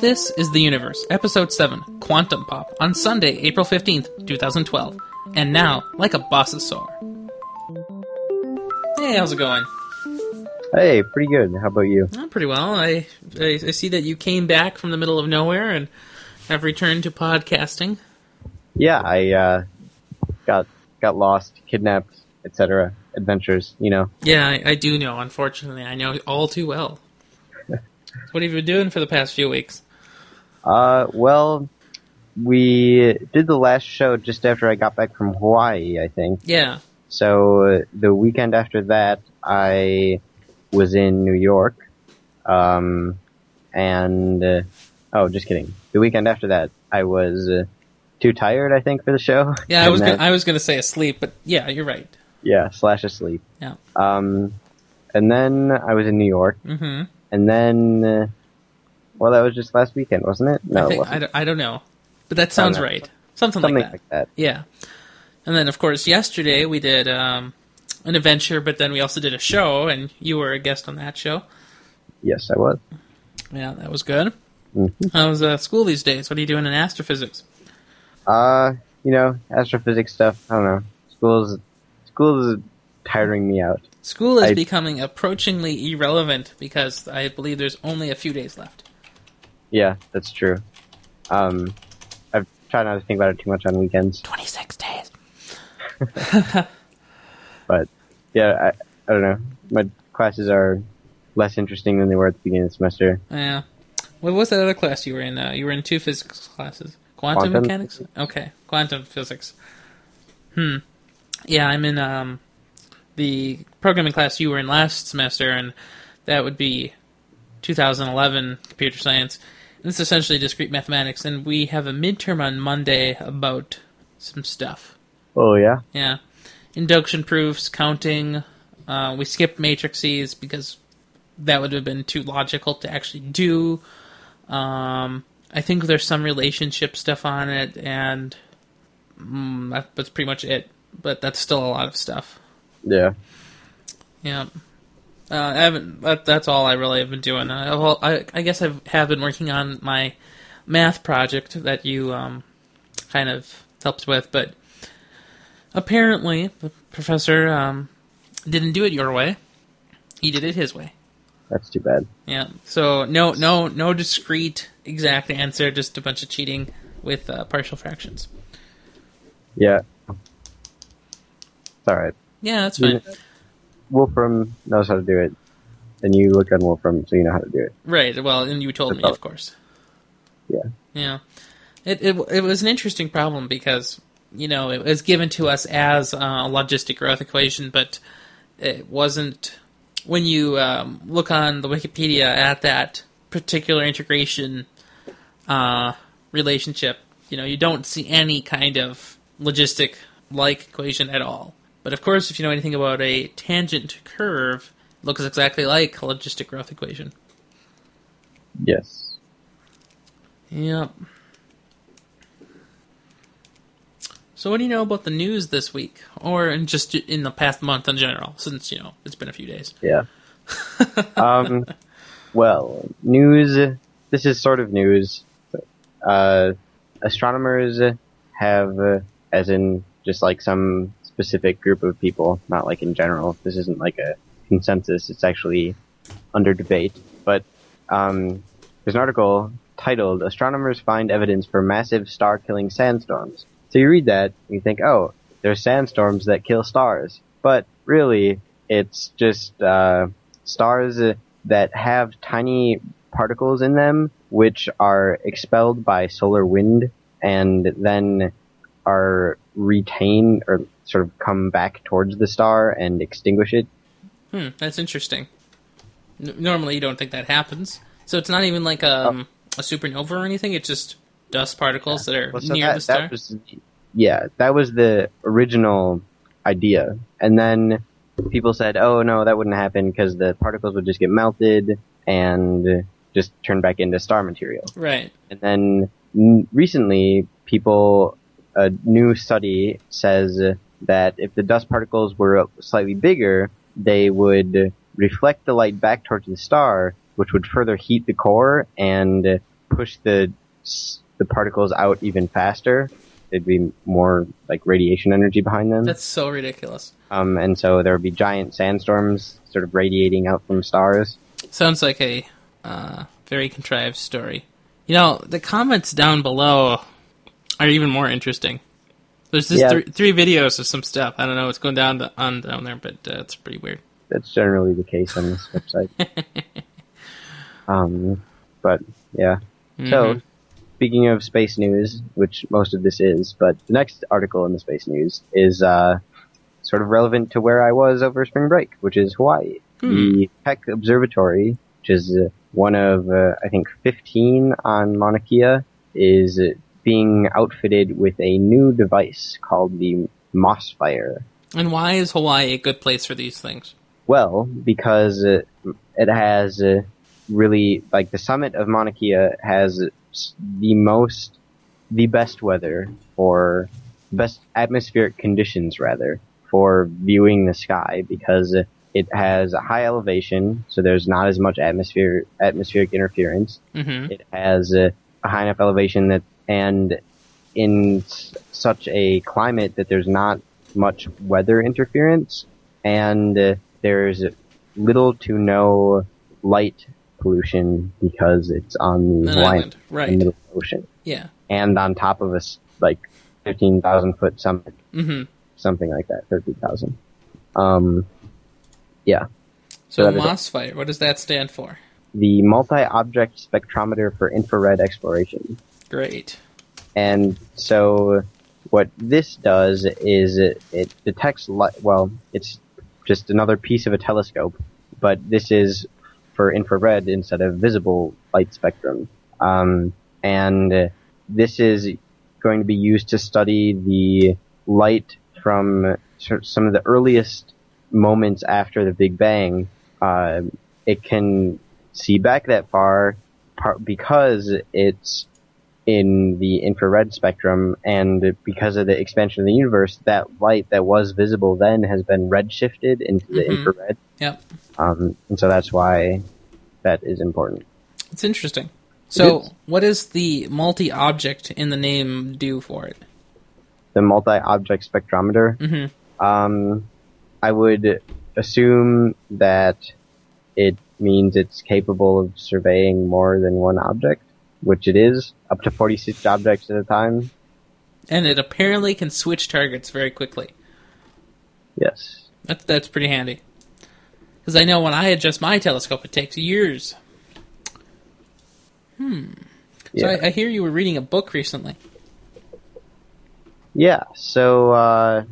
This is The Universe, Episode 7, Quantum Pop, on Sunday, April 15th, 2012. And now, like a bossosaur. Hey, how's it going? Hey, pretty good. How about you? Oh, pretty well. I, I I see that you came back from the middle of nowhere and have returned to podcasting. Yeah, I uh, got got lost, kidnapped, etc. Adventures, you know. Yeah, I, I do know. Unfortunately, I know all too well. what have you been doing for the past few weeks? Uh, well, we did the last show just after I got back from Hawaii, I think. Yeah. So uh, the weekend after that, I was in New York, um, and uh, oh, just kidding. The weekend after that, I was uh, too tired, I think, for the show. Yeah, I was that- gonna, I was gonna say asleep, but yeah, you're right. yeah, slash asleep. Yeah. Um, and then I was in New York, Mm-hmm. and then, uh, well, that was just last weekend, wasn't it? No, I, it think, wasn't. I, don't, I don't know, but that sounds right. Something, Something like that. like that. Yeah. And then, of course, yesterday we did um, an adventure, but then we also did a show, and you were a guest on that show. Yes, I was. Yeah, that was good. Mhm. How's uh, school these days? What are you doing in astrophysics? Uh, you know, astrophysics stuff. I don't know. School's school is tiring me out. School is I- becoming approachingly irrelevant because I believe there's only a few days left. Yeah, that's true. Um, I've tried not to think about it too much on weekends, 26 days. but yeah, I, I don't know. My classes are less interesting than they were at the beginning of the semester. Yeah. What was that other class you were in? Uh, you were in two physics classes. Quantum, Quantum mechanics? Okay. Quantum physics. Hmm. Yeah, I'm in um, the programming class you were in last semester, and that would be 2011 computer science. It's essentially discrete mathematics, and we have a midterm on Monday about some stuff. Oh yeah, Yeah. Induction proofs, counting. Uh, we skipped matrices because that would have been too logical to actually do. Um, I think there's some relationship stuff on it, and mm, that, that's pretty much it. But that's still a lot of stuff. yeah. Yeah. Uh, I haven't. That, that's all I really have been doing. I, well, I, I guess I have been working on my math project that you um, kind of helped with, but apparently the professor um, didn't do it your way. He did it his way. That's too bad. Yeah. So no, no, no discrete exact answer. Just a bunch of cheating with uh, partial fractions. Yeah. It's alright. Yeah, that's fine. Wolfram knows how to do it, and you look on Wolfram, so you know how to do it. Right. Well, and you told me, of course. Yeah. Yeah. It, it it was an interesting problem because you know it was given to us as a logistic growth equation, but it wasn't. When you um, look on the Wikipedia at that particular integration uh, relationship, you know you don't see any kind of logistic like equation at all. But of course, if you know anything about a tangent curve, it looks exactly like a logistic growth equation. Yes. Yep. So, what do you know about the news this week, or in just in the past month in general? Since you know it's been a few days. Yeah. um, well, news. This is sort of news. Uh, astronomers have, uh, as in just like some specific group of people, not like in general. This isn't like a consensus. It's actually under debate. But um, there's an article titled "Astronomers Find Evidence for Massive Star-Killing Sandstorms." So you read that, and you think, "Oh, there's sandstorms that kill stars," but really, it's just uh, stars that have tiny particles in them, which are expelled by solar wind and then are retained or sort of come back towards the star and extinguish it. Hmm, that's interesting. N- normally, you don't think that happens. So it's not even like um, a supernova or anything. It's just dust particles that are Well, so near that, the star. that was, yeah, that was the original idea. And then people said, oh no, that wouldn't happen because the particles would just get melted and just turn back into star material. Right. And then n- recently, people, a new study says that if the dust particles were slightly bigger, they would reflect the light back towards the star, which would further heat the core and push the the particles out even faster. There'd be more like radiation energy behind them. That's so ridiculous. Um, and so there would be giant sandstorms sort of radiating out from stars. Sounds like a uh, very contrived story. You know, the comments down below are even more interesting. There's just Yeah. three, three videos of some stuff. I don't know what's going down the, on down there, but uh, it's pretty weird. That's generally the case on this website. um, but yeah. So, Mhm. speaking of space news, which most of this is, but the next article in the space news is uh, sort of relevant to where I was over spring break, which is Hawaii. The Keck Observatory, which is uh, one of uh, I think 15 on Mauna Kea, is uh, being outfitted with a new device called the MOSFIRE. and why is Hawaii a good place for these things? Well, because it, it has uh, really like the summit of Mauna Kea has the most, the best weather for best atmospheric conditions rather for viewing the sky because it has a high elevation, so there's not as much atmosphere atmospheric interference. hmm It has a, a high enough elevation that, and in such a climate that there's not much weather interference, and there's little to no light pollution because it's on the An Hawaiian island, right? middle of the ocean, Yeah. and on top of us like fifteen thousand foot summit, hmm something like that, thirty thousand. Um, yeah. So is. MOSFIRE, what does that stand for? The multi-object spectrometer for infrared exploration. Great. And so what this does is it, it detects light, well, it's just another piece of a telescope, but this is for infrared instead of visible light spectrum. Um, and this is going to be used to study the light from some of the earliest moments after the Big Bang. Uh, it can see back that far because it's in the infrared spectrum, and because of the expansion of the universe, that light that was visible then has been redshifted into the Mhm. infrared, Yep. um, and so that's why that is important. It's interesting. So, is. what does the multi-object in the name do for it? The multi-object spectrometer. hmm Um, I would assume that it means it's capable of surveying more than one object, which it is, up to 46 objects at a time. And it apparently can switch targets very quickly. Yes. That's that's pretty handy. Because I know when I adjust my telescope, it takes years. Hmm. So Yeah. I, I hear you were reading a book recently. Yeah, so, uh,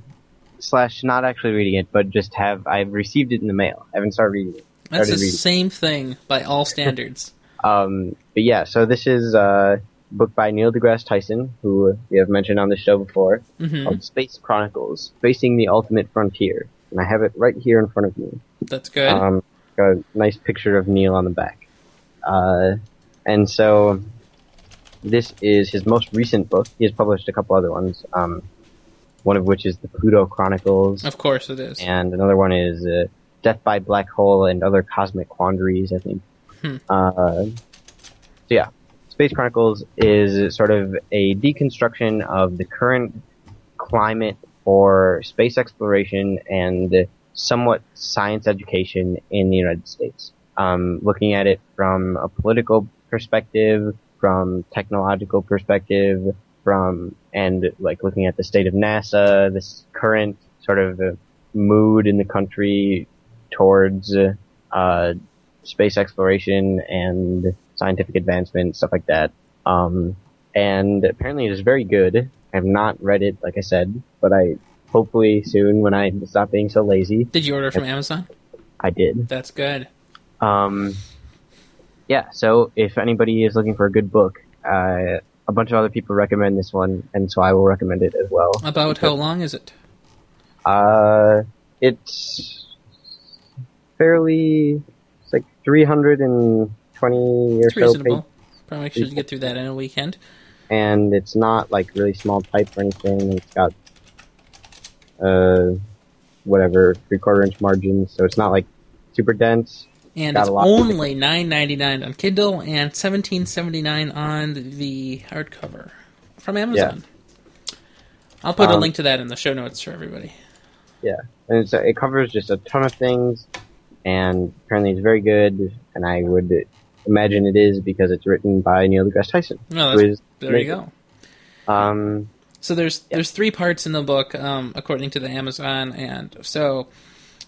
slash not actually reading it, but just have, I've received it in the mail. I haven't started reading it. That's the reading. same thing by all standards. Um, but yeah, so this is uh, a book by Neil deGrasse Tyson, who we have mentioned on the show before, hmm called Space Chronicles, Facing the Ultimate Frontier. And I have it right here in front of me. That's good. Um, got a nice picture of Neil on the back. Uh, and so this is his most recent book. He has published a couple other ones, um, one of which is the Pluto Chronicles, of course it is. and another one is uh, Death by Black Hole and Other Cosmic Quandaries, I think. Hmm. Uh, so yeah, Space Chronicles is sort of a deconstruction of the current climate for space exploration and somewhat science education in the United States. Um, looking at it from a political perspective, from technological perspective, from and like looking at the state of NASA, this current sort of mood in the country towards uh, space exploration and scientific advancement, stuff like that. Um, and apparently it is very good. I have not read it, like I said, but I hopefully soon when I stop being so lazy, Did you order from Amazon? I did. That's good. Um, yeah, so if anybody is looking for a good book, uh, a bunch of other people recommend this one, and so I will recommend it as well. About how long is it? Uh, it's fairly, it's like 320 or It's so reasonable. pages, Probably should get through that in a weekend. and it's not like really small type or anything. It's got, uh, whatever, three quarter inch margins, so it's not like super dense. and it's a to only nine ninety nine on Kindle and seventeen seventy nine on the hardcover from Amazon. Yeah. I'll put a Um, link to that in the show notes for everybody. Yeah, and it's, it covers just a ton of things, and apparently it's very good. And I would imagine it is because it's written by Neil deGrasse Tyson. No, who that's, is there you go. Um, So there's there's three parts in the book, um, according to the Amazon, and so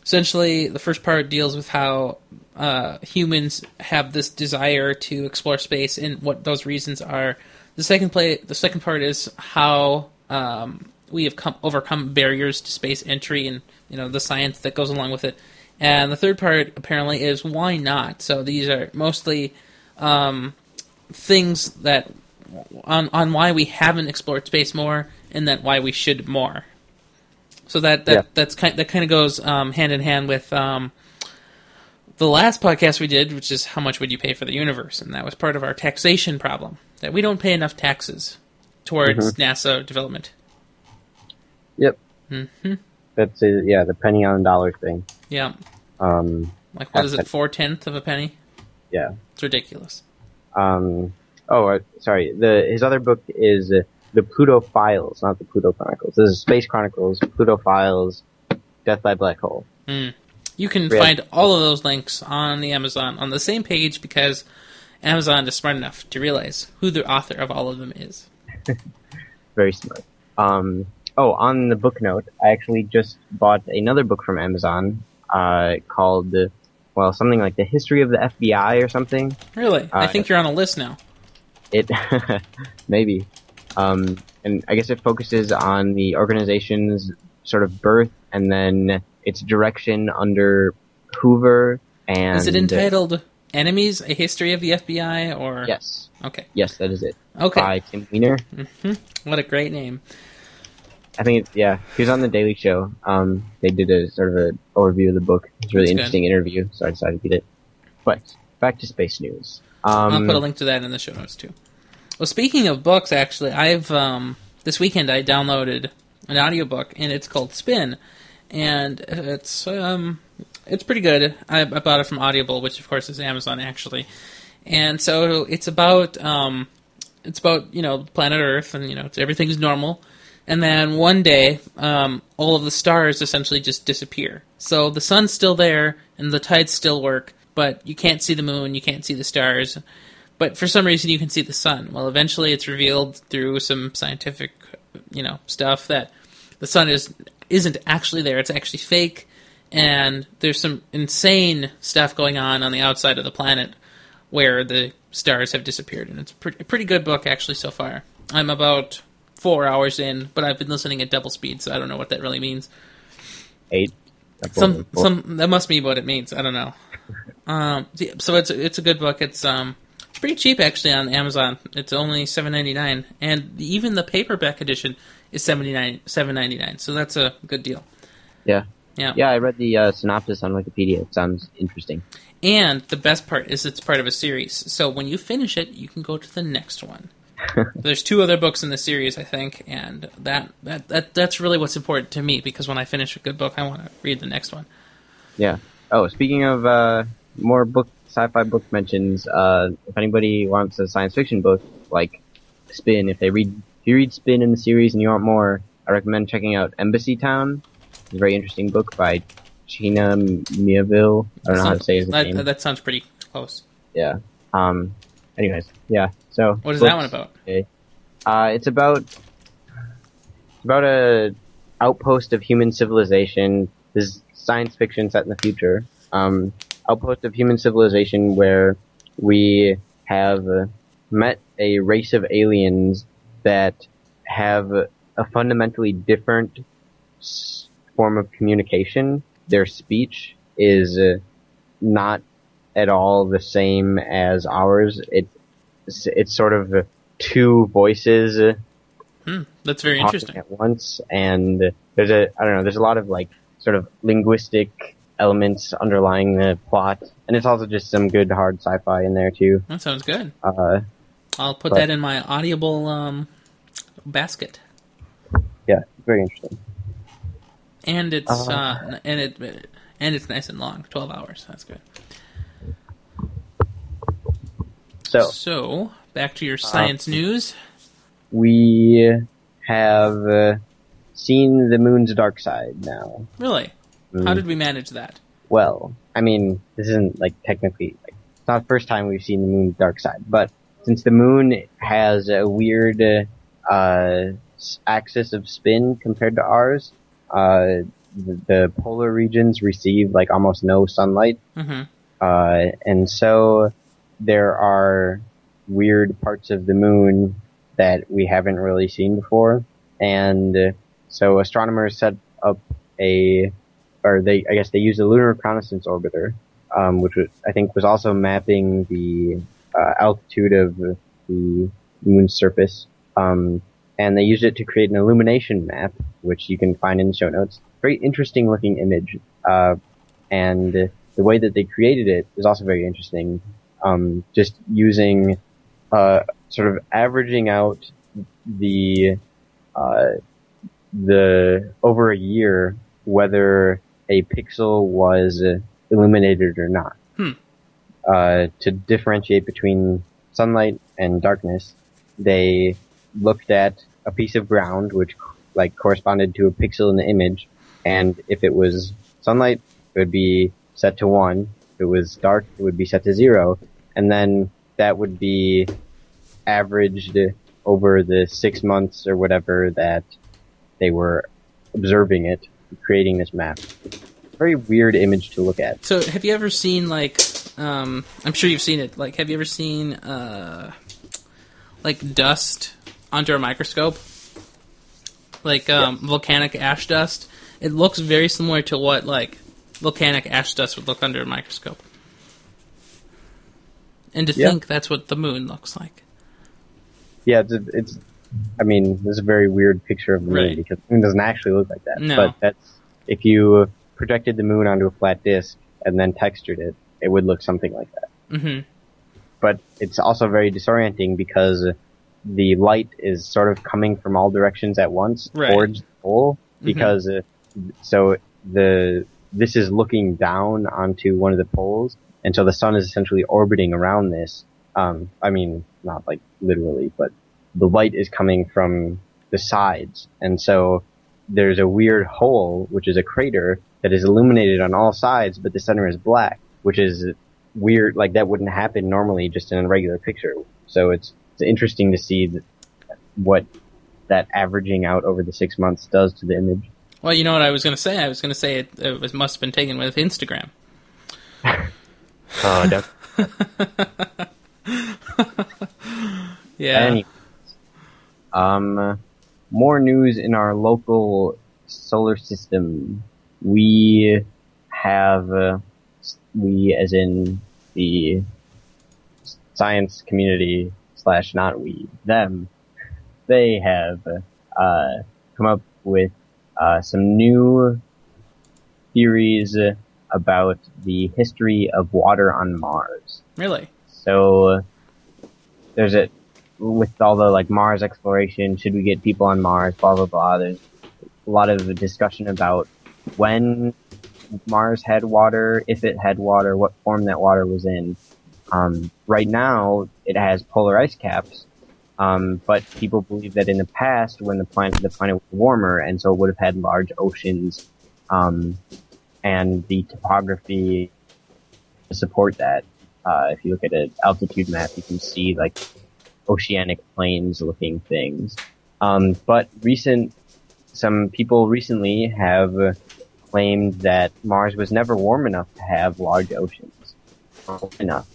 essentially the first part deals with how uh, humans have this desire to explore space and what those reasons are. The second play, the second part is how um, we have come, overcome barriers to space entry and you know the science that goes along with it. And the third part apparently is why not. So these are mostly um, things that on on why we haven't explored space more and that why we should more. So that that Yeah. that's kind that kind of goes um, hand in hand with um, the last podcast we did, which is how much would you pay for the universe, and that was part of our taxation problem that we don't pay enough taxes towards NASA development. yep, hmm that's it. Yeah, the penny on dollar thing. Yeah, Um, like what is it, four tenth of a penny? yeah. It's ridiculous. Um, oh, uh, sorry. The his other book is uh, the Pluto Files, not the Pluto Chronicles. This is Space Chronicles, Pluto Files, Death by Black Hole. You can Really? find all of those links on the Amazon on the same page because Amazon is smart enough to realize who the author of all of them is. Very smart. Um, oh, on the book note, I actually just bought another book from Amazon uh, called, well, something like the History of the FBI or something. Really, I Uh, think you're on a list now. It maybe, um, and I guess it focuses on the organization's sort of birth and then its direction under Hoover. And Is it entitled "Enemies: A History of the FBI"? Or Yes, okay, yes, that is it. okay, By Tim Weiner. what a great name. I think it's yeah. He was on the Daily Show. Um, they did a sort of an overview of the book. It's a really That's good. interesting interview, so I decided to get it. But back to space news. I'll Um, put a link to that in the show notes too. Well, speaking of books, actually, I've um, this weekend I downloaded an audiobook and it's called Spin, and it's um, it's pretty good. I, I bought it from Audible, which of course is Amazon actually, and so it's about um, it's about you know planet Earth and you know it's, everything's normal, and then one day um, all of the stars essentially just disappear. So the sun's still there and the tides still work, but you can't see the moon, you can't see the stars, but for some reason you can see the sun. Well, eventually it's revealed through some scientific, you know, stuff that the sun is isn't actually there; it's actually fake, and there's some insane stuff going on on the outside of the planet where the stars have disappeared, and it's a pretty, a pretty good book actually so far. I'm about four hours in, but I've been listening at double speed, so I don't know what that really means. eight. Some four. some that must be what it means. I don't know. Um, so it's it's a good book. It's um it's pretty cheap actually on Amazon. It's only seven ninety nine, and even the paperback edition is seventy nine seven ninety nine. So that's a good deal. Yeah. Yeah. Yeah, I read the uh, synopsis on Wikipedia. It sounds interesting. And the best part is it's part of a series. So when you finish it, you can go to the next one. There's two other books in the series, I think, and that, that, that that's really what's important to me because when I finish a good book, I want to read the next one. Yeah. Oh, speaking of uh, more book sci-fi book mentions, uh, if anybody wants a science fiction book like Spin, if they read if you read Spin in the series and you want more, I recommend checking out Embassytown. It's a very interesting book by China Miéville. I don't know how to say his that, name. that sounds pretty close. Yeah. Um. Anyways, yeah. So What is that one about? Uh, it's about it's about a outpost of human civilization. This is science fiction set in the future. Um, outpost of human civilization where we have met a race of aliens that have a fundamentally different s- form of communication. Their speech is uh, not at all the same as ours. It it's, it's sort of two voices uh, Hmm, that's very interesting. at once, and there's a I don't know. There's a lot of like sort of linguistic elements underlying the plot, and it's also just some good hard sci-fi in there too. That sounds good. Uh, I'll put But- that in my Audible um, basket. yeah, very interesting. And it's Uh. uh, and it and it's nice and long, twelve hours. That's good. So So, back to your science news. we have uh, seen the moon's dark side now. Really? Mm. How did we manage that? Well, I mean, this isn't like technically like it's not the first time we've seen the moon's dark side, but since the moon has a weird uh, axis of spin compared to ours, uh, the, the polar regions receive like almost no sunlight, hmm uh, and so there are weird parts of the moon that we haven't really seen before, and so astronomers set up a, or they, I guess they used a lunar reconnaissance orbiter, um, which was, I think was also mapping the uh, altitude of the moon's surface, um, and they used it to create an illumination map, which you can find in the show notes. Very interesting looking image, uh, and the way that they created it is also very interesting. Um, just using, uh, sort of averaging out the, uh, the over a year whether a pixel was illuminated or not. Hmm. Uh, to differentiate between sunlight and darkness, they looked at a piece of ground which like corresponded to a pixel in the image, and if it was sunlight, it would be set to one. If it was dark, it would be set to zero, and then that would be averaged over the six months or whatever that they were observing it, creating this map. Very weird image to look at. So, have you ever seen like? Um, I'm sure you've seen it. Like, have you ever seen uh, like dust under a microscope? Like um, volcanic ash dust. It looks very similar to what like volcanic ash dust would look under a microscope. And to Yeah. think that's what the moon looks like. Yeah, it's, it's I mean, this is a very weird picture of the moon Right. because the moon doesn't actually look like that. No. But that's if you projected the moon onto a flat disk and then textured it, it would look something like that. hmm But it's also very disorienting because the light is sort of coming from all directions at once Right. towards the pole Mhm. because uh, so the this is looking down onto one of the poles and so the sun is essentially orbiting around this um i mean not like literally but the light is coming from the sides and so there's a weird hole which is a crater that is illuminated on all sides but the center is black which is weird like that wouldn't happen normally just in a regular picture so it's it's interesting to see what that averaging out over the six months does to the image Well, you know what I was going to say. I was going to say it, it was, must have been taken with Instagram. Oh, def- Yeah. Any- um, more news in our local solar system. We have, uh, we as in the science community slash not we, them, they have, uh, come up with, uh, some new theories about the history of water on Mars. really? So there's a with all the like Mars exploration, should we get people on Mars, blah blah blah. There's a lot of discussion about when Mars had water, if it had water, what form that water was in. Um, right now, it has polar ice caps, um, but people believe that in the past, when the planet the planet was warmer, and so it would have had large oceans, um, and the topography to support that. Uh, if you look at an altitude map, you can see like oceanic plains looking things. Um, but recent, some people recently have claimed that Mars was never warm enough to have large oceans. Enough.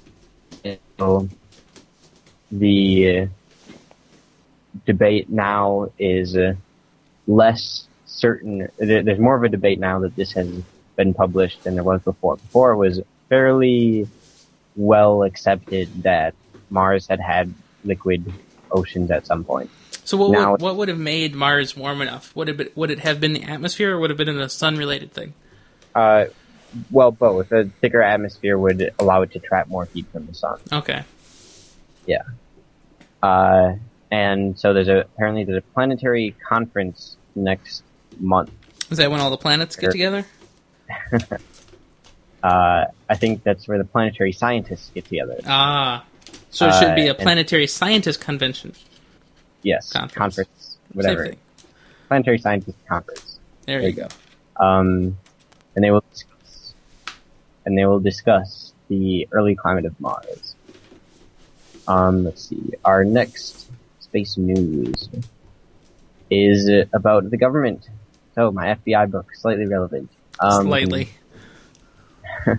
So the debate now is uh, less certain. There's more of a debate now that this has been published than there was before. Before it was fairly well accepted that Mars had had liquid oceans at some point. So what Now- would, what would have made Mars warm enough? Would it be, would it have been the atmosphere, or would it have been a sun related thing? Uh, well, both. A thicker atmosphere would allow it to trap more heat from the sun. Okay. Yeah. Uh, and so there's a apparently there's a planetary conference next month. Is that when all the planets get together? Uh, I think that's where the planetary scientists get together. Ah, So it should be Uh, a planetary scientist convention. Yes, Conference. conference, whatever. Planetary Scientist Conference. There, There you you go. Um, and they will discuss, and they will discuss the early climate of Mars. Um, let's see. Our next space news is about the government. So my FBI book, slightly relevant. Um, Slightly.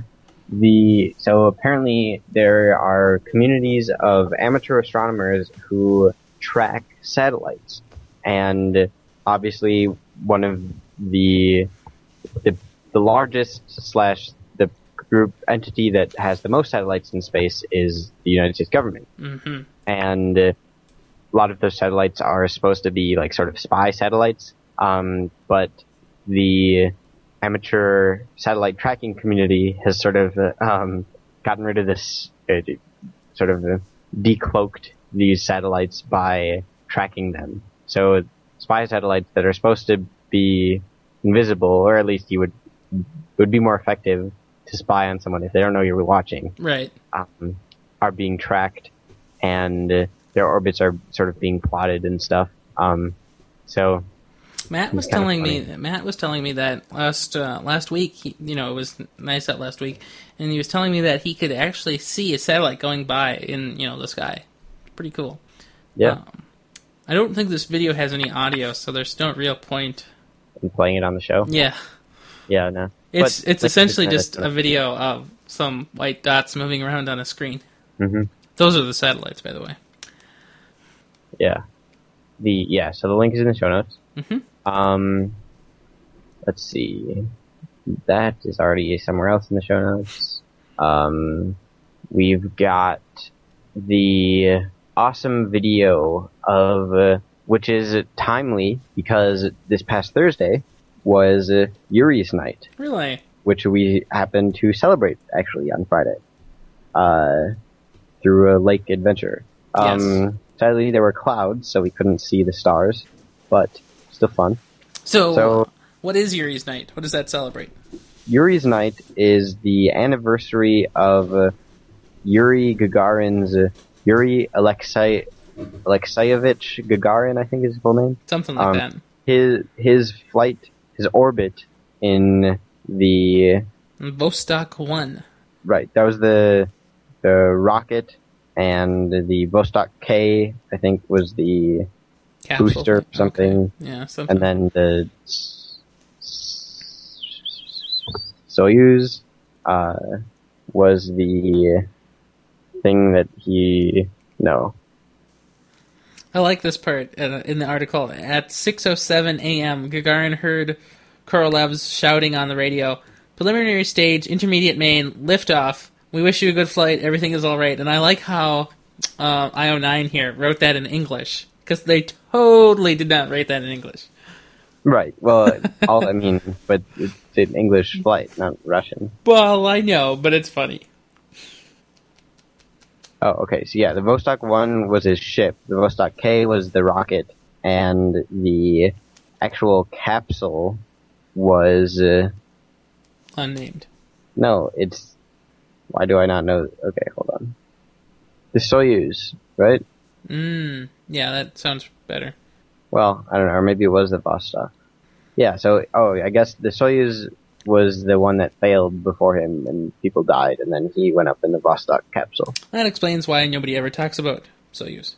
the so apparently there are communities of amateur astronomers who track satellites and obviously one of the the, the largest slash the group entity that has the most satellites in space is the United States government hmm and a lot of those satellites are supposed to be like sort of spy satellites. Um, but the amateur satellite tracking community has sort of uh, um, gotten rid of this, uh, sort of uh, decloaked these satellites by tracking them. So spy satellites that are supposed to be invisible, or at least you would would be more effective to spy on someone if they don't know you're watching Right. um, are being tracked and their orbits are sort of being plotted and stuff. Um, so Matt was telling me. Matt was telling me that last uh, last week. He, you know, it was nice out last week, and he was telling me that he could actually see a satellite going by in you know the sky. Pretty cool. yeah, Um, I don't think this video has any audio, so there's no real point. I'm playing it on the show. Yeah, Yeah, no, it's But- it's essentially just a video of some white dots moving around on a screen. Mm-hmm. Those are the satellites, by the way. Yeah, the yeah. So the link is in the show notes. Mhm. Um, let's see. That is already somewhere else in the show notes. Um, we've got the awesome video of uh, which is timely because this past Thursday was uh, Yuri's night. Really? which we happened to celebrate actually on Friday uh, through a lake adventure. Um, Sadly, there were clouds, so we couldn't see the stars, but still fun. So, So- what is Yuri's night? What does that celebrate? Yuri's night is the anniversary of uh, Yuri Gagarin's uh, Yuri Alexei Alexeyevich Gagarin, I think is his full name. Something like Um, that. His his flight, his orbit in the Vostok One. Right. That was the the rocket and the Vostok K. I think was the Capsule booster thing. something, Okay. Yeah, something. and then the Soyuz uh, was the thing that he no. I like this part uh, in the article. At 6:07 a.m., Gagarin heard Korolev's shouting on the radio, "Preliminary stage, intermediate main, liftoff. We wish you a good flight. Everything is all right." And I like how uh, IO9 here wrote that in English because they totally did not write that in English. Right. Well, all I mean, but it's an English flight, not Russian. Well, I know, but it's funny. Oh, okay. So yeah, the Vostok one was his ship. The Vostok K was the rocket, and the actual capsule was uh, Unnamed. no. It's why do I not know? Okay, hold on. The Soyuz, right? Mm, yeah, that sounds better. Well, I don't know, or maybe it was the Vostok. Yeah. So, oh, I guess the Soyuz was the one that failed before him, and people died, and then he went up in the Vostok capsule. That explains why nobody ever talks about Soyuz.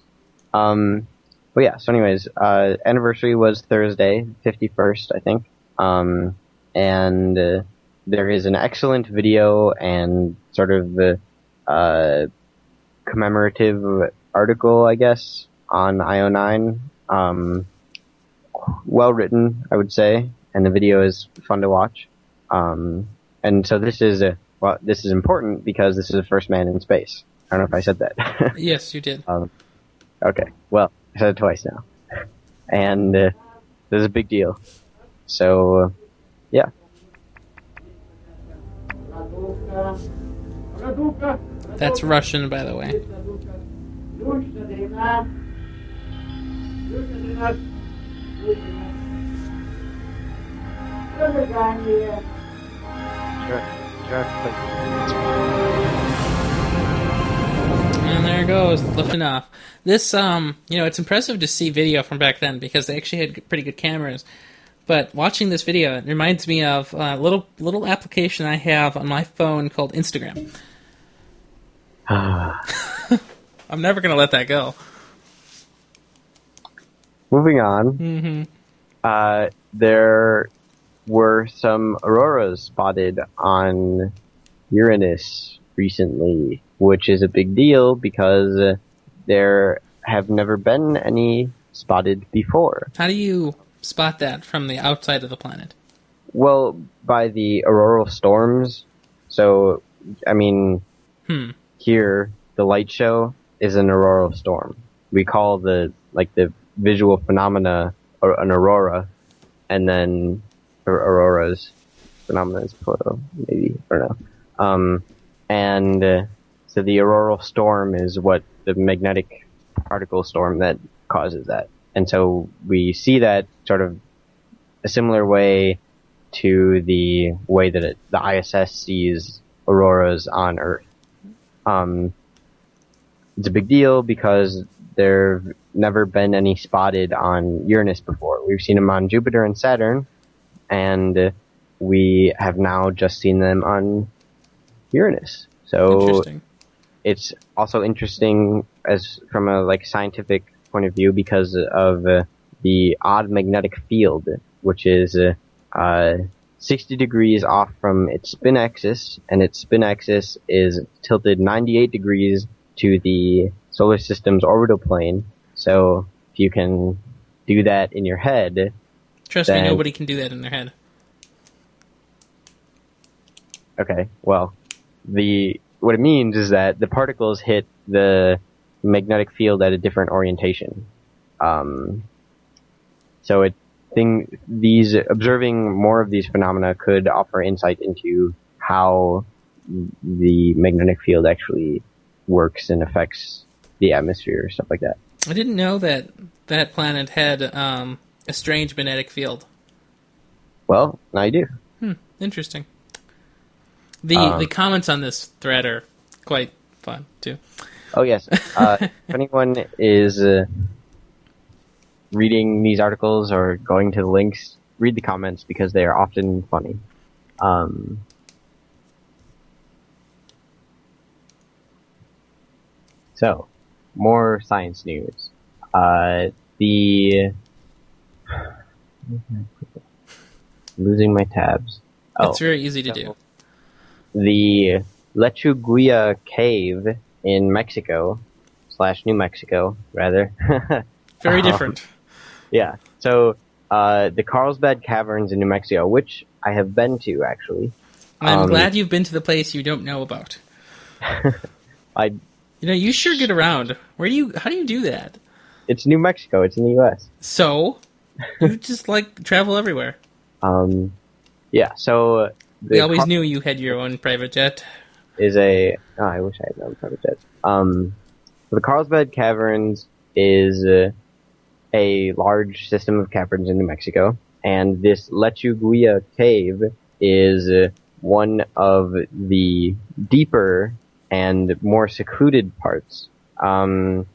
Um, but yeah, so anyways, uh, anniversary was Thursday, 51st, I think. Um, and, uh, there is an excellent video and sort of, uh, commemorative article, I guess, on IO9. Um, well written, I would say, and the video is fun to watch. Um, and so this is, uh, well, this is important because this is the first man in space. I don't know if I said that. Yes, you did. Um, okay, well, I said it twice now, and uh, this is a big deal. So, uh, yeah, That's Russian, by the way. And there it goes, lifting off. This, um, you know, it's impressive to see video from back then because they actually had pretty good cameras. But watching this video, it reminds me of a little little application I have on my phone called Instagram. Ah. I'm never gonna let that go. Moving on, hmm uh, there were some auroras spotted on Uranus recently, which is a big deal because there have never been any spotted before. How do you spot that from the outside of the planet? Well, by the auroral storms. So, I mean, Hmm. here the light show is an auroral storm. We call the like the visual phenomena or an aurora, and then or auroras phenomena is plural, maybe I don't know. Um, and uh, so the auroral storm is what the magnetic particle storm that causes that, and so we see that sort of a similar way to the way that it, the ISS sees auroras on Earth. Um, it's a big deal because there've never been any spotted on Uranus before. We've seen them on Jupiter and Saturn, and we have now just seen them on Uranus. So Interesting. it's also interesting as from a like scientific point of view because of uh, the odd magnetic field, which is uh, uh, 60 degrees off from its spin axis, and its spin axis is tilted 98 degrees to the solar system's orbital plane. So if you can do that in your head, Trust me, nobody can do that in their head. Okay, well, the what it means is that the particles hit the magnetic field at a different orientation. Um, so it thing these observing more of these phenomena could offer insight into how the magnetic field actually works and affects the atmosphere, or stuff like that. I didn't know that that planet had um, a strange magnetic field. Well, now you do. Hmm, interesting. The Um, the comments on this thread are quite fun too. Oh yes. Uh, if anyone is uh, reading these articles or going to the links, read the comments because they are often funny. Um, so, more science news. Uh, the losing my tabs. Oh, It's very easy to do. the Lechuguilla Cave in Mexico slash New Mexico, rather. Very Um, different. yeah. So uh, the Carlsbad Caverns in New Mexico, which I have been to actually. I'm um, glad you've been to the place you don't know about. I You know, you sure get around. Where do you? How do you do that? it's New Mexico. It's in the U.S. So you just like travel everywhere. Um, yeah. So We always knew you had your own private jet. is a. Oh, I wish I had known private jet. Um, the Carlsbad Caverns is uh, a large system of caverns in New Mexico, and this Lechuguilla Cave is uh, one of the deeper and more secluded parts. Um,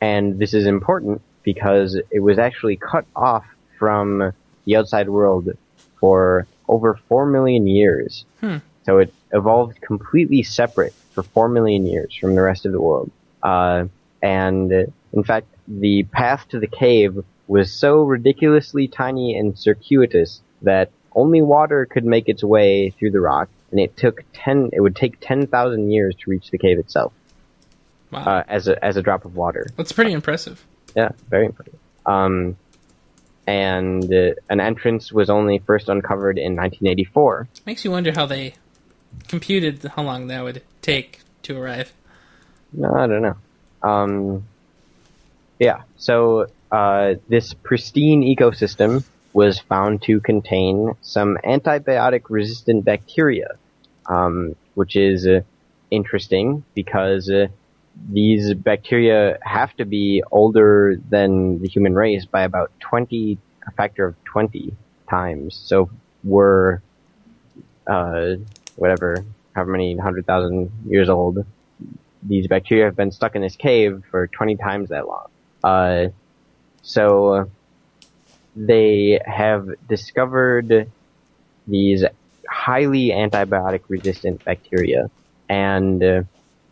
and this is important because it was actually cut off from the outside world for over four million years. Hmm. So it evolved completely separate for four million years from the rest of the world. Uh, and in fact, the path to the cave was so ridiculously tiny and circuitous that only water could make its way through the rock, and it took ten. It would take ten thousand years to reach the cave itself, Wow, uh, as a as a drop of water. that's pretty impressive. Yeah, very impressive. Um, and uh, an entrance was only first uncovered in 1984. Makes you wonder how they computed how long that would take to arrive. No, I don't know. Um, yeah, so uh, this pristine ecosystem was found to contain some antibiotic-resistant bacteria, um, which is uh, interesting because uh, these bacteria have to be older than the human race by about 20, a factor of 20 times. So we're, uh, whatever, however many hundred thousand years old these bacteria have been stuck in this cave for 20 times that long. Uh, so they have discovered these highly antibiotic resistant bacteria, and uh,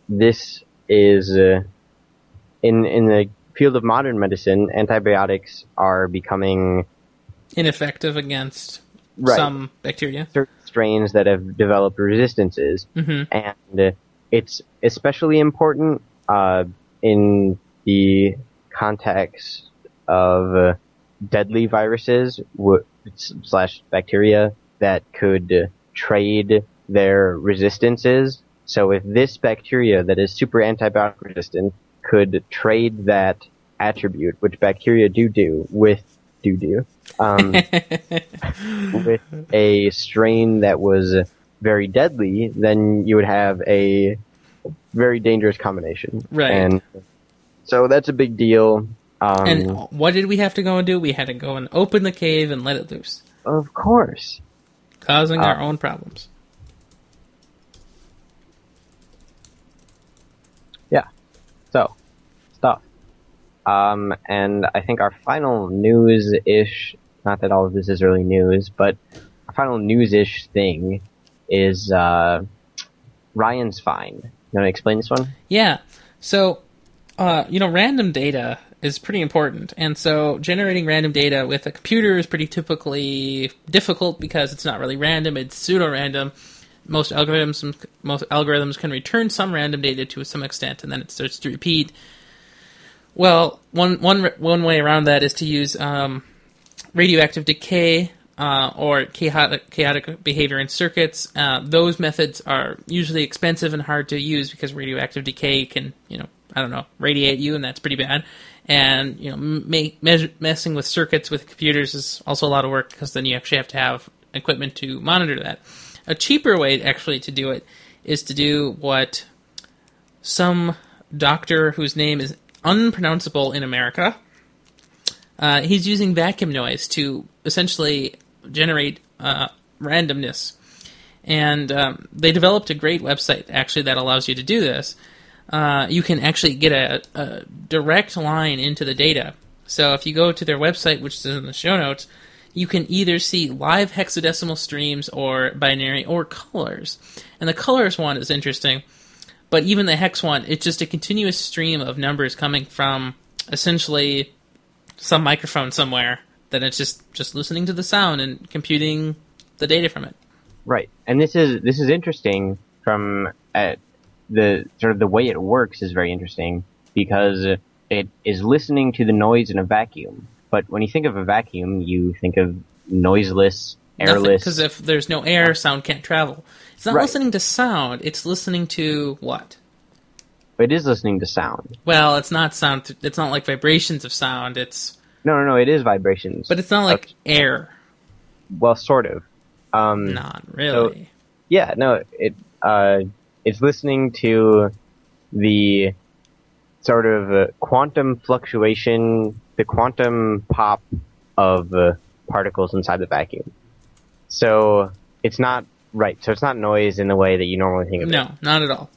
this is uh, in in the field of modern medicine, antibiotics are becoming Ineffective against Right. some bacteria. certain strains that have developed resistances, hmm and uh, it's especially important uh, in the context of uh, deadly viruses w- slash bacteria that could trade their resistances. So if this bacteria that is super antibiotic resistant could trade that attribute, which bacteria do do with do do, um, with a strain that was very deadly, then you would have a very dangerous combination. Right. And so that's a big deal. Um, and what did we have to go and do? We had to go and open the cave and let it loose, of course. Causing Uh, our own problems. Yeah. So, stuff. Um, and I think our final news-ish, not that all of this is really news, but our final news-ish thing is, uh, Ryan's fine. You want to explain this one? Yeah. So, uh, you know, random data is pretty important, and so generating random data with a computer is pretty typically difficult because it's not really random; it's pseudo-random. Most algorithms, most algorithms can return some random data to some extent, and then it starts to repeat. Well, one one one way around that is to use um, radioactive decay uh, or chaotic, chaotic behavior in circuits. Uh, those methods are usually expensive and hard to use because radioactive decay can, you know, I don't know, radiate you, and that's pretty bad. And you know, make, measure, messing with circuits with computers is also a lot of work because then you actually have to have equipment to monitor that. A cheaper way, actually, to do it is to do what some doctor whose name is unpronounceable in America. Uh, he's using vacuum noise to essentially generate uh, randomness. And um, they developed a great website actually that allows you to do this. Uh, you can actually get a, a direct line into the data. So if you go to their website, which is in the show notes, you can either see live hexadecimal streams or binary or colors. And the colors one is interesting, but even the hex one, it's just a continuous stream of numbers coming from essentially some microphone somewhere that it's just just listening to the sound and computing the data from it. Right, and this is this is interesting from uh, the sort of the way it works is very interesting because it is listening to the noise in a vacuum. But when you think of a vacuum, you think of noiseless, airless. Because if there's no air, sound can't travel. It's not Right. listening to sound; it's listening to what? It is listening to sound. Well, it's not sound. It's not like vibrations of sound. It's No, no, no. It is vibrations. but it's not like air. well, sort of. Um, Not really. Yeah, no, it uh, it's listening to the sort of uh, quantum fluctuation, the quantum pop of uh, particles inside the vacuum. So it's not right. So it's not noise in the way that you normally think of it. No, not at all.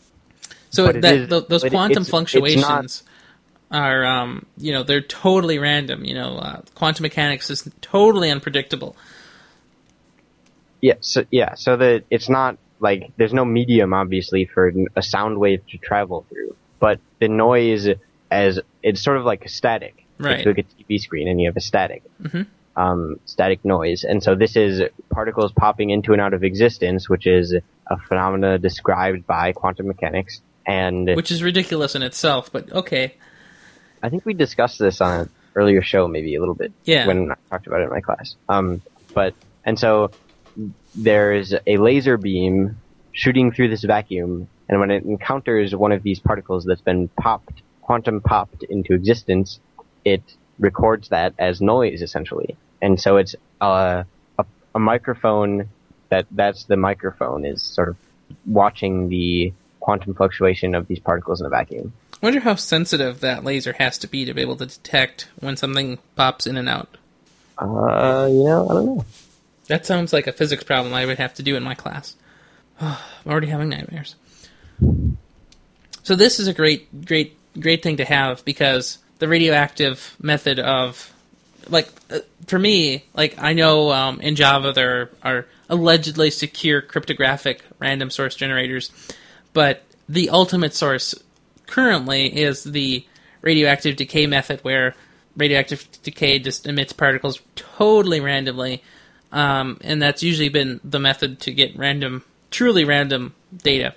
So that is- th- those quantum it's- it's fluctuations are, um, you know, they're totally random. You know, uh, quantum mechanics is totally unpredictable. Yeah, so yeah, so that it's not like there's no medium obviously for a sound wave to travel through, but the noise as it's sort of like a static. Right. It's like a TV screen, and you have a static, Mhm. um, static noise, and so this is particles popping into and out of existence, which is a phenomena described by quantum mechanics. And which is ridiculous in itself. But okay, I think we discussed this on an earlier show, maybe a little bit. Yeah. When I talked about it in my class. Um, but and so there's a laser beam shooting through this vacuum, and when it encounters one of these particles that's been popped, quantum popped into existence, it records that as noise essentially. And so it's uh, a, a microphone that that's the microphone is sort of watching the quantum fluctuation of these particles in a vacuum. I wonder how sensitive that laser has to be to be able to detect when something pops in and out. Uh, you know, I don't know. That sounds like a physics problem I would have to do in my class. I'm already having nightmares. So this is a great, great, great thing to have because the radioactive method of, like, uh, for me, like I know um, in Java there are allegedly secure cryptographic random source generators, but the ultimate source currently is the radioactive decay method, where radioactive decay just emits particles totally randomly, um, and that's usually been the method to get random, truly random data.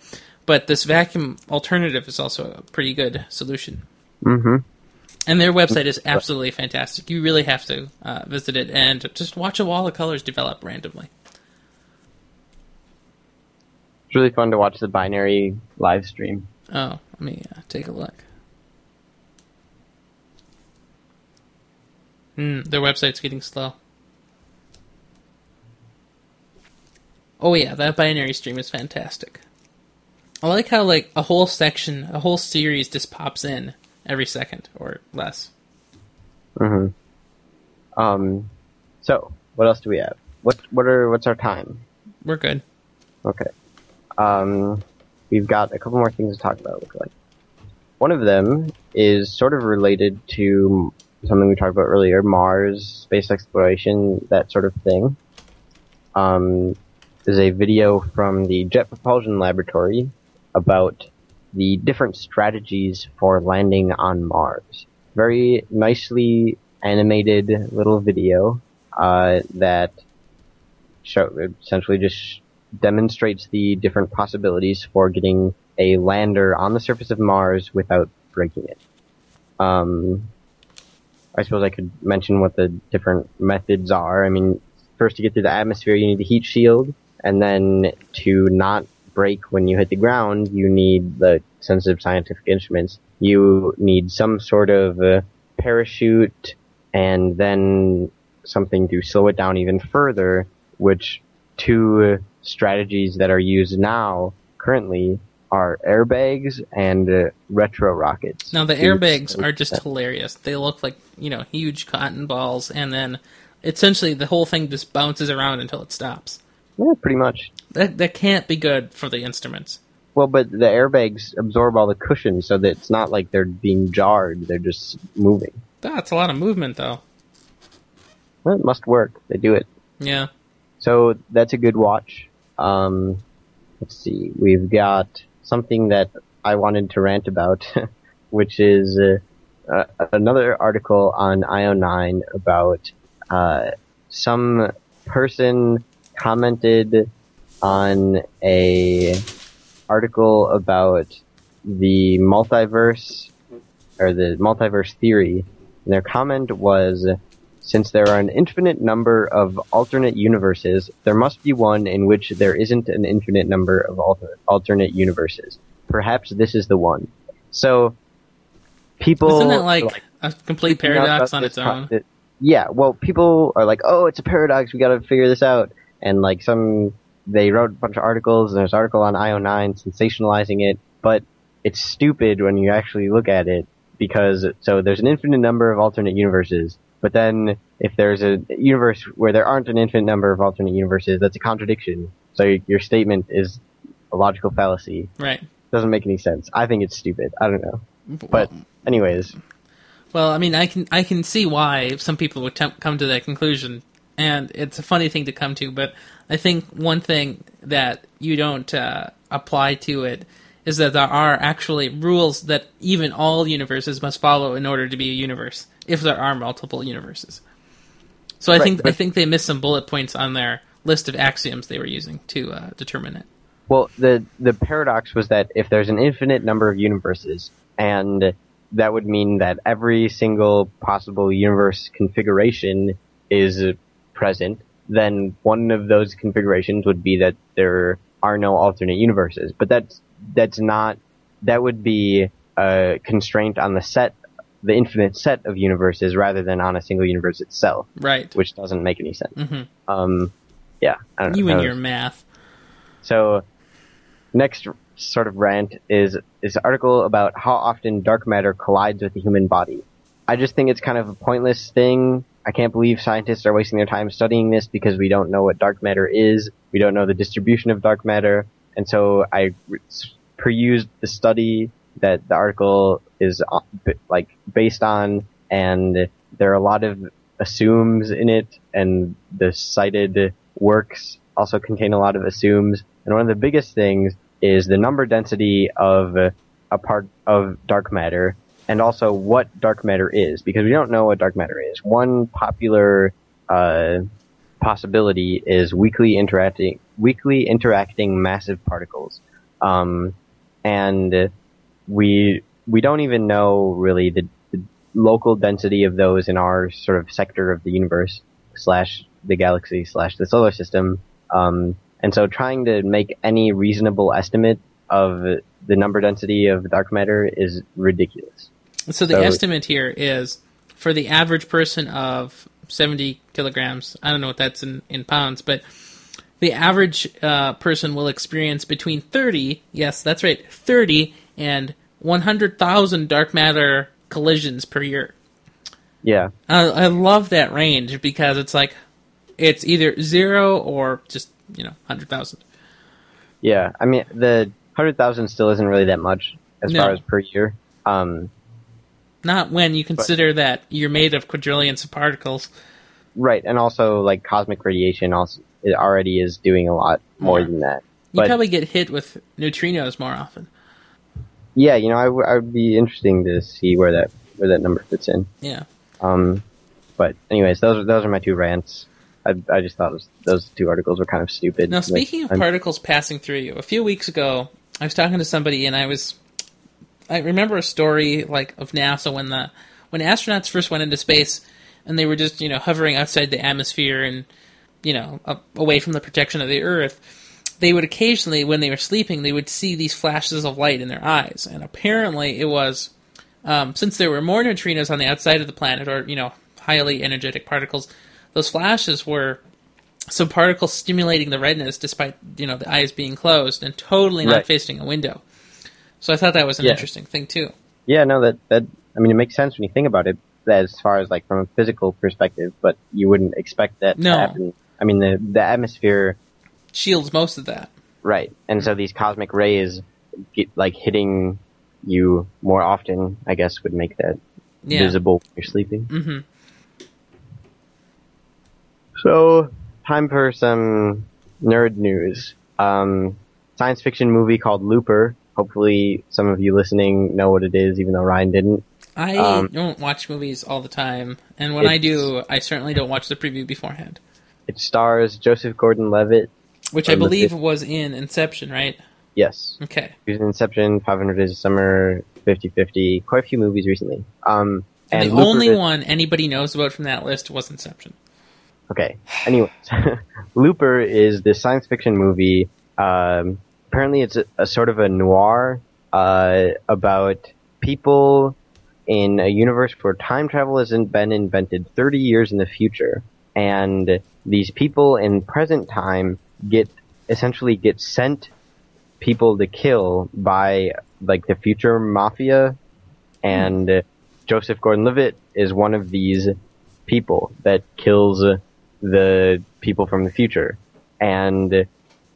But this vacuum alternative is also a pretty good solution. Mm-hmm. And their website is absolutely fantastic. You really have to uh, visit it and just watch a wall of colors develop randomly. It's really fun to watch the binary live stream. Oh, let me uh, take a look. Hmm, their website's getting slow. Oh yeah, that binary stream is fantastic. I like how like a whole section, a whole series just pops in every second or less. Mm-hmm. Um, so what else do we have? What what are what's our time? We're good. Okay. Um, we've got a couple more things to talk about. Look like one of them is sort of related to something we talked about earlier: Mars, space exploration, that sort of thing. Um, there's a video from the Jet Propulsion Laboratory about the different strategies for landing on Mars. Very nicely animated little video uh, that show essentially just demonstrates the different possibilities for getting a lander on the surface of Mars without breaking it. Um, I suppose I could mention what the different methods are. I mean, first to get through the atmosphere, you need the heat shield, and then to not break when you hit the ground, you need the sensitive scientific instruments. You need some sort of uh, parachute, and then something to slow it down even further, which two strategies that are used now currently are airbags and uh, retro rockets. Now the airbags are just hilarious. They look like you know huge cotton balls, and then essentially the whole thing just bounces around until it stops. Yeah, pretty much. That that can't be good for the instruments. Well, but the airbags absorb all the cushion, so that it's not like they're being jarred; they're just moving. That's a lot of movement, though. Well, it must work. They do it. Yeah. So that's a good watch. Um, let's see. We've got something that I wanted to rant about, which is uh, uh, another article on IO9 about uh, some person commented on a article about the multiverse or the multiverse theory, and their comment was since there are an infinite number of alternate universes, there must be one in which there isn't an infinite number of alter- alternate universes. Perhaps this is the one. So, people Isn't that like, like a complete paradox on its own? Yeah, well, people are like, "Oh, it's a paradox. We got to figure this out." And like some, they wrote a bunch of articles. And there's an article on IO9 sensationalizing it, but it's stupid when you actually look at it because so there's an infinite number of alternate universes, but then if there's a universe where there aren't an infinite number of alternate universes, that's a contradiction. So your statement is a logical fallacy. Right. Doesn't make any sense. I think it's stupid. I don't know. But anyways, Well, I mean, I can I can see why some people would tem- come to that conclusion, and it's a funny thing to come to. But I think one thing that you don't uh, apply to it is that there are actually rules that even all universes must follow in order to be a universe, if there are multiple universes. So I Right, think I think they missed some bullet points on their list of axioms they were using to uh, determine it. Well, the the paradox was that if there's an infinite number of universes, and that would mean that every single possible universe configuration is present, then one of those configurations would be that there are no alternate universes. But that's that's not that would be a constraint on the set, the infinite set of universes, rather than on a single universe itself, Right. which doesn't make any sense. hmm Um, yeah, I don't know. You That and was- your math. so, next sort of rant is is an article about how often dark matter collides with the human body. I just think it's kind of a pointless thing. I can't believe scientists are wasting their time studying this because we don't know what dark matter is. We don't know the distribution of dark matter, and so I perused the study that the article is uh, like based on, and there are a lot of assumes in it, and the cited works also contain a lot of assumes. And one of the biggest things is the number density of a part of dark matter, and also what dark matter is, because we don't know what dark matter is. One popular uh, possibility is weakly interacting weakly interacting massive particles, um, and we we don't even know really the, the local density of those in our sort of sector of the universe slash the galaxy slash the solar system. Um, and so trying to make any reasonable estimate of the number density of dark matter is ridiculous. So the so, estimate here is for the average person of 70 kilograms. I don't know what that's in, in pounds, but the average uh, person will experience between 30, yes, that's right, 30 and 100,000 dark matter collisions per year. Yeah. I, I love that range because it's like, it's either zero or just, you know, 100,000. Yeah, I mean, the 100,000 still isn't really that much as no. far as per year. Um, Not when you consider but, that you're made of quadrillions of particles. Right, and also, like, cosmic radiation also it already is doing a lot more, more. than that. You but, probably get hit with neutrinos more often yeah, you know, I, w- I would be interesting to see where that where that number fits in. Yeah. Um, but anyways, those are those are my two rants. I, I just thought was, those two articles were kind of stupid. Now, speaking like, of I'm, particles passing through you, a few weeks ago, I was talking to somebody, and I was, I remember a story like of NASA when the when astronauts first went into space, and they were just you know hovering outside the atmosphere and you know away from the protection of the Earth they would occasionally, when they were sleeping, they would see these flashes of light in their eyes. And apparently, it was um, since there were more neutrinos on the outside of the planet, or you know, highly energetic particles. Those flashes were some particles stimulating the redness, despite you know the eyes being closed and totally not right. facing a window. So I thought that was an yeah. interesting thing too. Yeah, no, that that I mean, it makes sense when you think about it, as far as like from a physical perspective, but you wouldn't expect that no. to happen. I mean, the the atmosphere shields most of that. Right, and so these cosmic rays, get, like hitting you more often, I guess, would make that yeah. visible when you're sleeping. Mm-hmm. So, time for some nerd news. Um, science fiction movie called Looper. Hopefully, some of you listening know what it is, even though Ryan didn't. I um, don't watch movies all the time, and when I do, I certainly don't watch the preview beforehand. It stars Joseph Gordon-Levitt which I believe was in Inception, right? Yes. Okay. He was in Inception, 500 Days of Summer, 50-50, quite a few movies recently. Um, and, and the only one anybody knows about from that list was Inception. Okay. Anyways, Looper is this science fiction movie. Um, apparently, it's a, a, sort of a noir uh, about people in a universe where time travel hasn't been invented 30 years in the future, and these people in present time get essentially get sent people to kill by like the future mafia and mm. Joseph Gordon-Levitt is one of these people that kills the people from the future and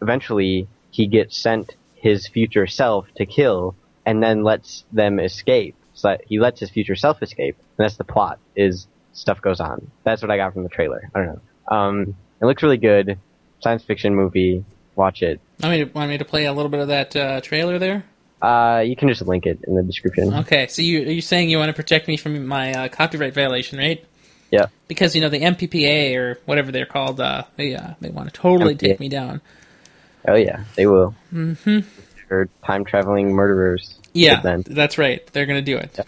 eventually he gets sent his future self to kill and then lets them escape so he lets his future self escape and that's the plot is stuff goes on that's what I got from the trailer I don't know um, it looks really good science fiction movie. Watch it. I mean, want me to play a little bit of that uh, trailer there? Uh, you can just link it in the description. Okay, so you are you saying you want to protect me from my uh, copyright violation, right? Yeah. Because you know the MPPA or whatever they're called, uh, they uh, they want to totally take me down. Oh yeah, they will. Mm-hmm. They're time traveling murderers. Yeah, that's right. They're gonna do it. Yeah.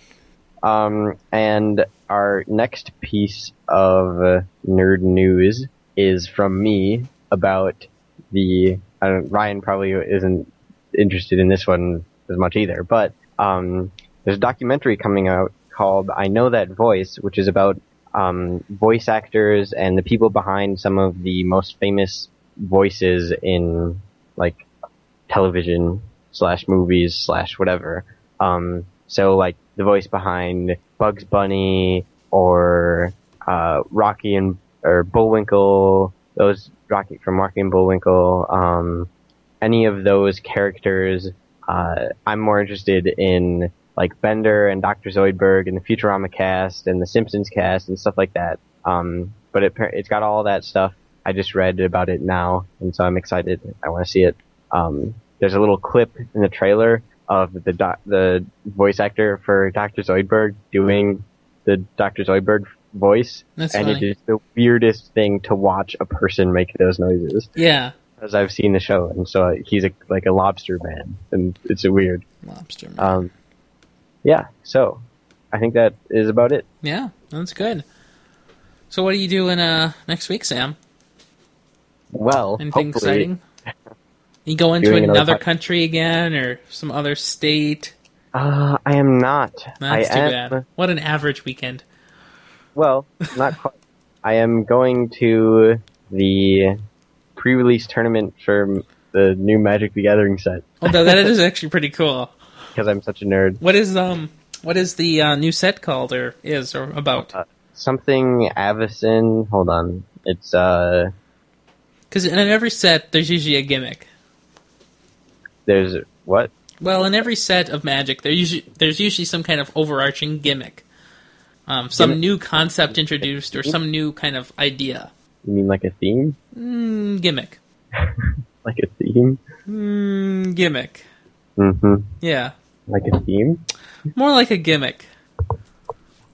Um, and our next piece of uh, nerd news is from me about the. I don't, Ryan probably isn't interested in this one as much either, but um, there's a documentary coming out called "I Know That Voice," which is about um, voice actors and the people behind some of the most famous voices in like television slash movies slash whatever. Um, so like the voice behind Bugs Bunny or uh, Rocky and or Bullwinkle, those Rocky from Rocky and Bullwinkle, um, any of those characters uh, I'm more interested in like Bender and Dr. Zoidberg and the Futurama cast and the Simpsons cast and stuff like that. Um, but it, it's got all that stuff. I just read about it now, and so I'm excited. I want to see it. Um, there's a little clip in the trailer of the doc, the voice actor for Dr. Zoidberg doing the Dr. Zoidberg voice, That's and funny. it is the weirdest thing to watch a person make those noises. Yeah, As I've seen the show, and so he's a, like a lobster man, and it's a weird. lobster. Man. Um, yeah, so I think that is about it. yeah, that's good. So, what are you doing uh, next week, Sam? Well, Anything exciting? You go into another another country again, or some other state? Uh, I am not. That's I too am, bad. What an average weekend. Well, not quite. I am going to the pre-release tournament for the new Magic the Gathering set Although that is actually pretty cool. because I'm such a nerd. What is um what is the uh, new set called or is or about? Uh, Something Avacyn. Hold on. It's uh. Because in every set there's usually a gimmick. There's what? Well, in every set of Magic, there usually there's usually some kind of overarching gimmick, um, some Gimmick? new concept introduced or some new kind of idea. You mean like a theme? Mm, gimmick, Like a theme? mm, gimmick. Mm-hmm. Yeah, Like a theme? more like a gimmick.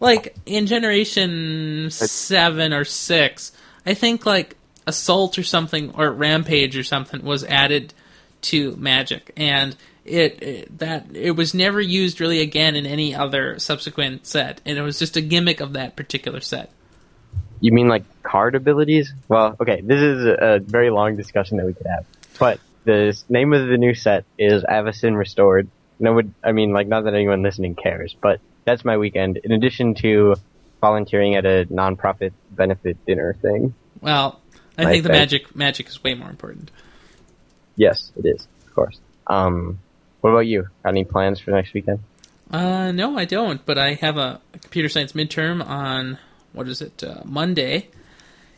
Like in Generation Seven or Six, I think like Assault or something or Rampage or something was added to Magic, and it, it that it was never used really again in any other subsequent set, and it was just a gimmick of that particular set. You mean like card abilities? Well, okay, this is a, very long discussion that we could have. But the name of the new set is Avacyn Restored. No, would I mean like not that anyone listening cares, but that's my weekend. In addition to volunteering at a non-profit benefit dinner thing. Well, I think the magic magic is way more important. Yes, it is, of course. Um, what about you? Got any plans for next weekend? Uh, no, I don't. But I have a, a computer science midterm on what is it uh, Monday,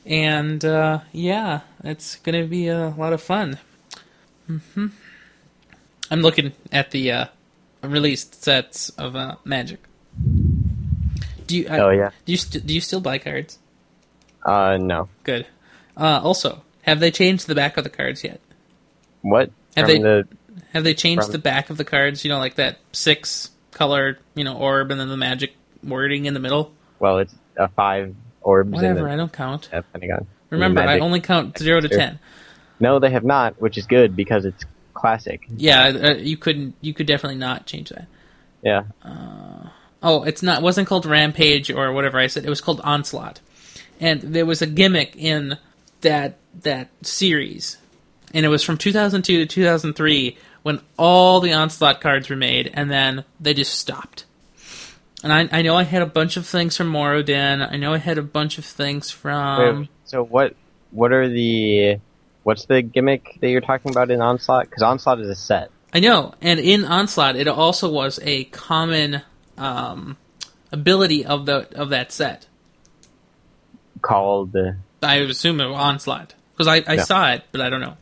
and uh, yeah, it's gonna be a lot of fun. hmm I'm looking at the uh, released sets of uh, Magic. Do you? I, oh yeah. Do you st- do you still buy cards? Uh, no. Good. Uh, also, have they changed the back of the cards yet? What? Have From they- the Have they changed From- the back of the cards? You know, like that six color, you know, orb, and then the magic wording in the middle. well, it's a five orbs Whatever, in I don't count. the Pentagon. Remember, I only count zero to ten. No, they have not, which is good because it's classic. Yeah, uh, you couldn't. You could definitely not change that. Yeah. Oh, it's not. It wasn't called Rampage or whatever I said. It was called Onslaught, and there was a gimmick in that that series, and it was from 2002 to 2003 when all the Onslaught cards were made, and then they just stopped. And I, I know I had a bunch of things from Mirrodin. I know I had a bunch of things from. Wait, so what? What are the? What's the gimmick that you're talking about in Onslaught? Because Onslaught is a set. I know, and in Onslaught, it also was a common um, ability of the of that set. called. I assume it was Onslaught because I, I Yeah. saw it, but I don't know.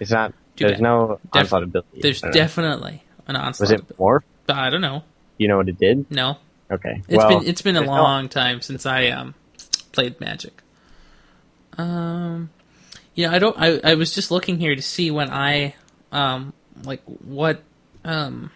it's not. Too there's bad. no Def- Onslaught ability. There's know. definitely an Onslaught. Was it morph? I don't know. You know what it did? No, Okay. it's well, been it's been a there's no- long time since I um played Magic. Um, you know, I don't. I I was just looking here to see when I um like what um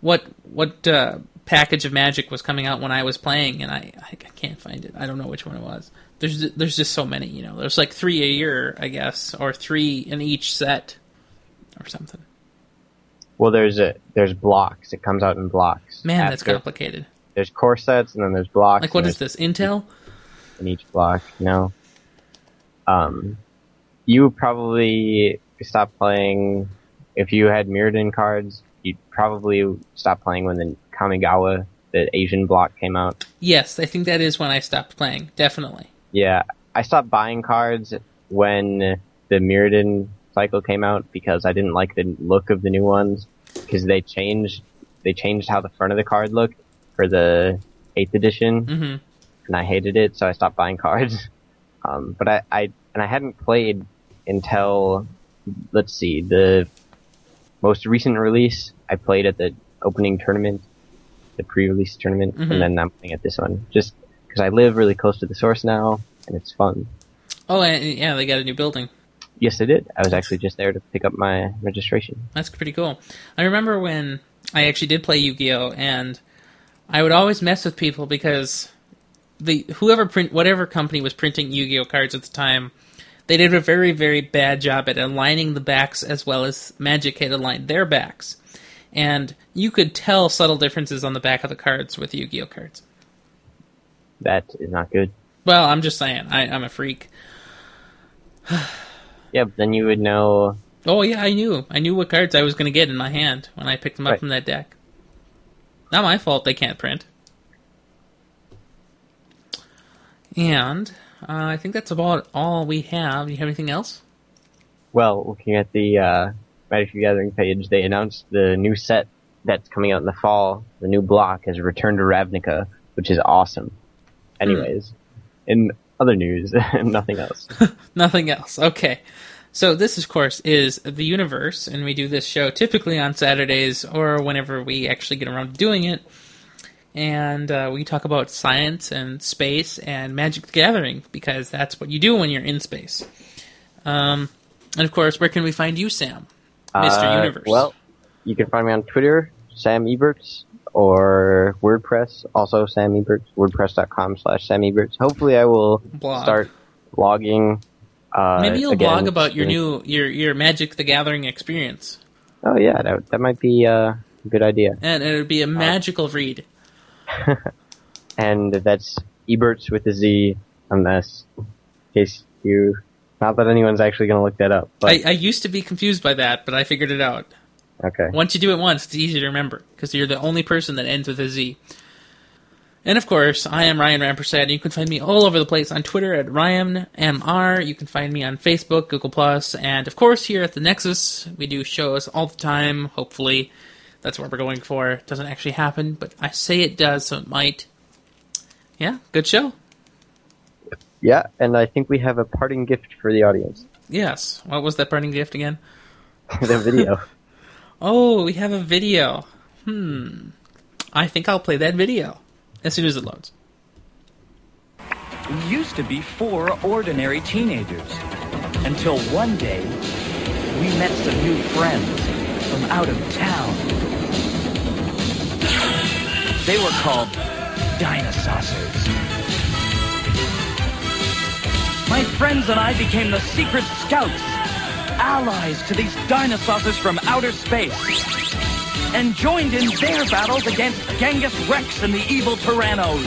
what what uh, package of Magic was coming out when I was playing, and I I can't find it. I don't know which one it was. There's there's just so many. You know, there's like three a year, I guess, or three in each set, or something. Well, there's a there's blocks. It comes out in blocks. Man, that's complicated. There's core sets and then there's blocks. Like, what is this? Intel? in each block. No. Um, you would probably stop playing if you had Mirrodin cards. You'd probably stop playing when the Kamigawa, the Asian block, came out. Yes, I think that is when I stopped playing. Definitely. Yeah, I stopped buying cards when the Mirrodin cycle came out because I didn't like the look of the new ones because they changed they changed how the front of the card looked for the eighth edition hmm and I hated it, so I stopped buying cards. Um, but I, I and I hadn't played until let's see the most recent release, I played at the opening tournament, the pre-release tournament, Mhm. and then I'm playing at this one just because I live really close to the source now, and it's fun. Oh, and, yeah, they got a new building. Yes, they did. I was actually just there to pick up my registration. That's pretty cool. I remember when I actually did play Yu-Gi-Oh, and I would always mess with people because the whoever print whatever company was printing Yu-Gi-Oh cards at the time, they did a very very bad job at aligning the backs as well as Magic had aligned their backs, and you could tell subtle differences on the back of the cards with Yu-Gi-Oh cards. That is not good. Well, I'm just saying, I, I'm a freak. Yeah, but then you would know. Oh yeah, I knew. I knew what cards I was going to get in my hand when I picked them up Right. from that deck. Not my fault they can't print. And uh, I think that's about all we have. Do you have anything else? Well, looking at the uh, Magic the Gathering page, they announced the new set that's coming out in the fall. The new block has returned to Ravnica, which is awesome. Anyways, in other news, nothing else. Nothing else. Okay. So this, of course, is the universe, and we do this show typically on Saturdays or whenever we actually get around to doing it. And uh, we talk about science and space and Magic the Gathering because that's what you do when you're in space. Um, and of course, where can we find you, Sam? Mr. Uh, Universe. Well, you can find me on Twitter, Sam Ebertz, or WordPress, also Sam Ebertz, wordpress.com slash Sam Ebertz. Hopefully I will Blog. start blogging. Uh, Maybe you'll again blog about your new your your Magic the Gathering experience, Oh yeah, that, that might be uh, a good idea. and it would be a magical read. and that's Ebertz with a Z unless in case you not that anyone's actually going to look that up but I, I used to be confused by that, but I figured it out. Okay Once you do it once, it's easy to remember because you're the only person that ends with a Z. And of course, I am Ryan Rampersad. You can find me all over the place on Twitter at RyanMR. You can find me on Facebook, Google Plus, and of course here at the Nexus, we do shows all the time. Hopefully, that's what we're going for. It doesn't actually happen, but I say it does, so it might. Yeah, good show. yeah and I think we have a parting gift for the audience Yes. What was that parting gift again? the video Oh, we have a video. Hmm. I think I'll play that video as soon as it loads. We used to be four ordinary teenagers. Until one day, we met some new friends from out of town. They were called Dinosaucers. My friends and I became the secret scouts, allies to these Dinosaucers from outer space, and joined in their battles against Genghis Rex and the evil Tyrannos.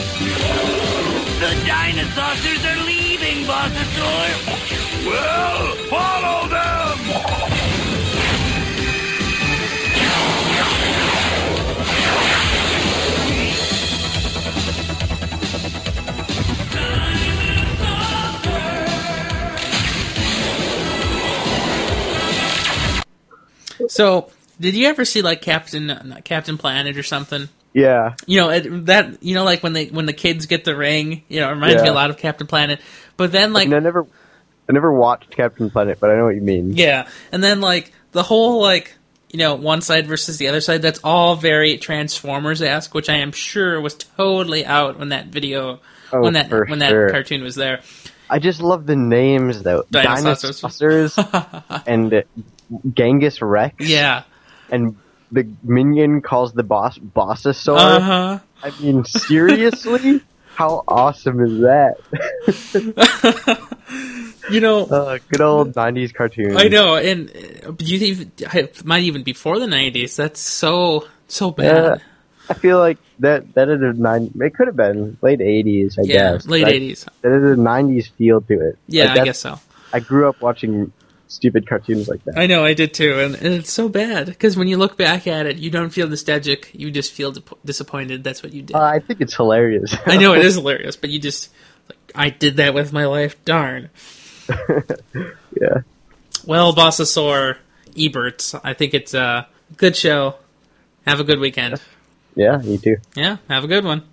The Dinosaucers are leaving, Bossasaur. Well, follow them! So, did you ever see like Captain not Captain Planet or something? yeah You know it, that you know like when they when the kids get the ring, you know, it reminds me a lot of Captain Planet. But then like and I never I never watched Captain Planet but I know what you mean yeah, and then like the whole like you know one side versus the other side. That's all very Transformers esque, which I am sure was totally out when that video Oh, when that when that sure. cartoon was there. I just love the names though Dinosaucers. Dinosaucers and Genghis Rex Yeah. and the minion calls the boss Bossasaur Uh huh. I mean seriously how awesome is that You know, uh, good old 90s cartoons I know, and uh, you even might even be before the nineties. That's so so Yeah, bad. I feel like that that is a nine. It could have been late eighties, I Yeah, guess. late That- eighties. That is a nineties feel to it. Yeah, Like, I guess so. I grew up watching stupid cartoons like that. I know, I did too, and, and it's so bad because when you look back at it, you don't feel nostalgic. You just feel dip- disappointed. That's what you did. Uh, I think it's hilarious. I know it is hilarious, but you just like I did that with my life. Darn. yeah. Well, Bossasaur, Ebert, I think it's a good show. Have a good weekend. Yeah, you too. Yeah, have a good one.